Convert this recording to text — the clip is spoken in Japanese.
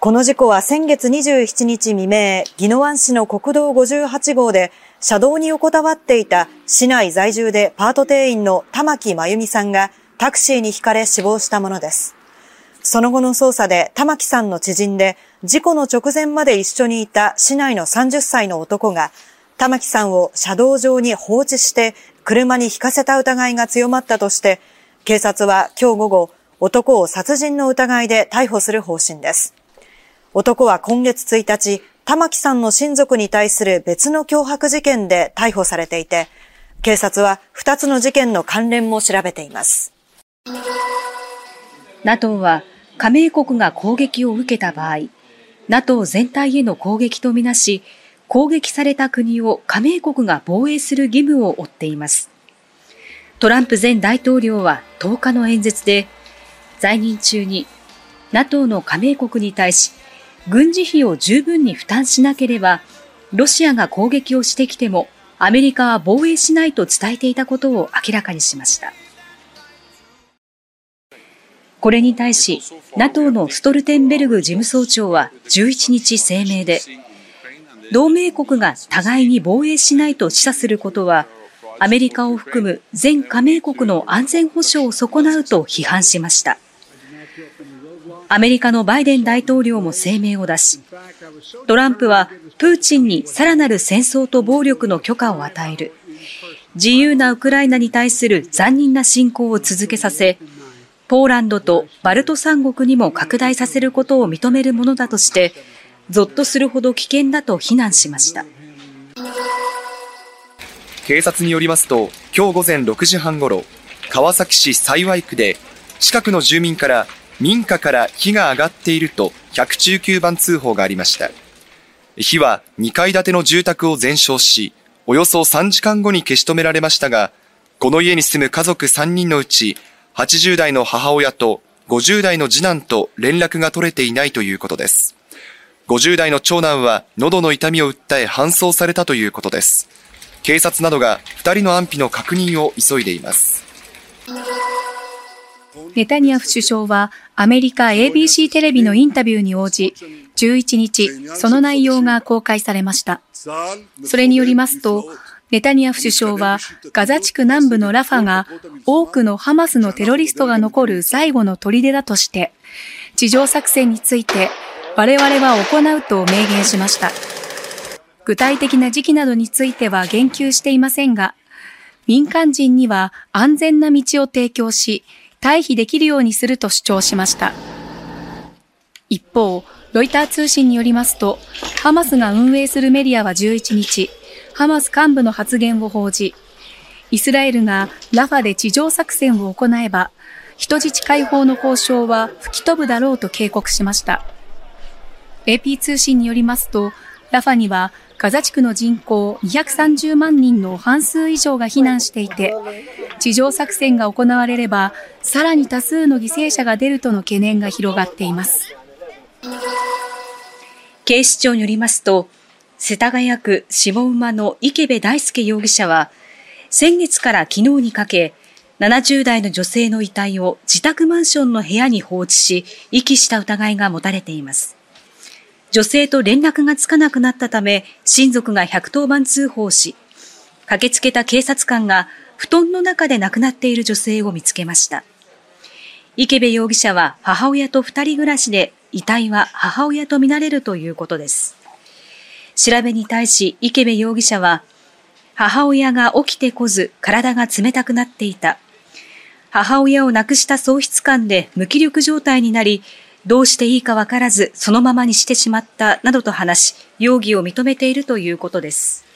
この事故は先月27日未明、宜野湾市の国道58号で車道に横たわっていた市内在住でパート店員の玉木真由美さんがタクシーにひかれ死亡したものです。その後の捜査で玉木さんの知人で事故の直前まで一緒にいた市内の30歳の男が玉木さんを車道上に放置して車に引かせた疑いが強まったとして警察は今日午後男を殺人の疑いで逮捕する方針です。男は今月1日、玉木さんの親族に対する別の脅迫事件で逮捕されていて、警察は2つの事件の関連も調べています。NATO は加盟国が攻撃を受けた場合、NATO 全体への攻撃とみなし、攻撃された国を加盟国が防衛する義務を負っています。トランプ前大統領は10日の演説で、在任中に NATO の加盟国に対し軍事費を十分に負担しなければ、ロシアが攻撃をしてきても、アメリカは防衛しないと伝えていたことを明らかにしました。これに対し、NATO のストルテンベルグ事務総長は11日声明で、同盟国が互いに防衛しないと示唆することは、アメリカを含む全加盟国の安全保障を損なうと批判しました。アメリカのバイデン大統領も声明を出し、トランプはプーチンにさらなる戦争と暴力の許可を与える、自由なウクライナに対する残忍な侵攻を続けさせ、ポーランドとバルト三国にも拡大させることを認めるものだとして、ゾッとするほど危険だと非難しました。警察によりますと、今日午前6時半ごろ、川崎市幸区で、近くの住民から民家から火が上がっていると119番通報がありました。火は2階建ての住宅を全焼し、およそ3時間後に消し止められましたが、この家に住む家族3人のうち、80代の母親と50代の次男と連絡が取れていないということです。50代の長男は喉の痛みを訴え搬送されたということです。警察などが2人の安否の確認を急いでいます。ネタニヤフ首相はアメリカ ABC テレビのインタビューに応じ、11日、その内容が公開されました。それによりますと、ネタニヤフ首相はガザ地区南部のラファが多くのハマスのテロリストが残る最後の砦だとして、地上作戦について我々は行うと明言しました。具体的な時期などについては言及していませんが、民間人には安全な道を提供し、退避できるようにすると主張しました。一方、ロイター通信によりますと、ハマスが運営するメディアは11日、ハマス幹部の発言を報じ、イスラエルがラファで地上作戦を行えば、人質解放の交渉は吹き飛ぶだろうと警告しました。AP 通信によりますと、ラファにはガザ地区の人口230万人の半数以上が避難していて、地上作戦が行われれば、さらに多数の犠牲者が出るとの懸念が広がっています。警視庁によりますと、世田谷区下馬の池部大輔容疑者は、先月から昨日にかけ、70代の女性の遺体を自宅マンションの部屋に放置し、遺棄した疑いが持たれています。女性と連絡がつかなくなったため、親族が110番通報し、駆けつけた警察官が布団の中で亡くなっている女性を見つけました。池部容疑者は母親と二人暮らしで、遺体は母親とみられるということです。調べに対し池部容疑者は、母親が起きてこず体が冷たくなっていた。母親を亡くした喪失感で無気力状態になり、どうしていいかわからずそのままにしてしまったなどと話し、容疑を認めているということです。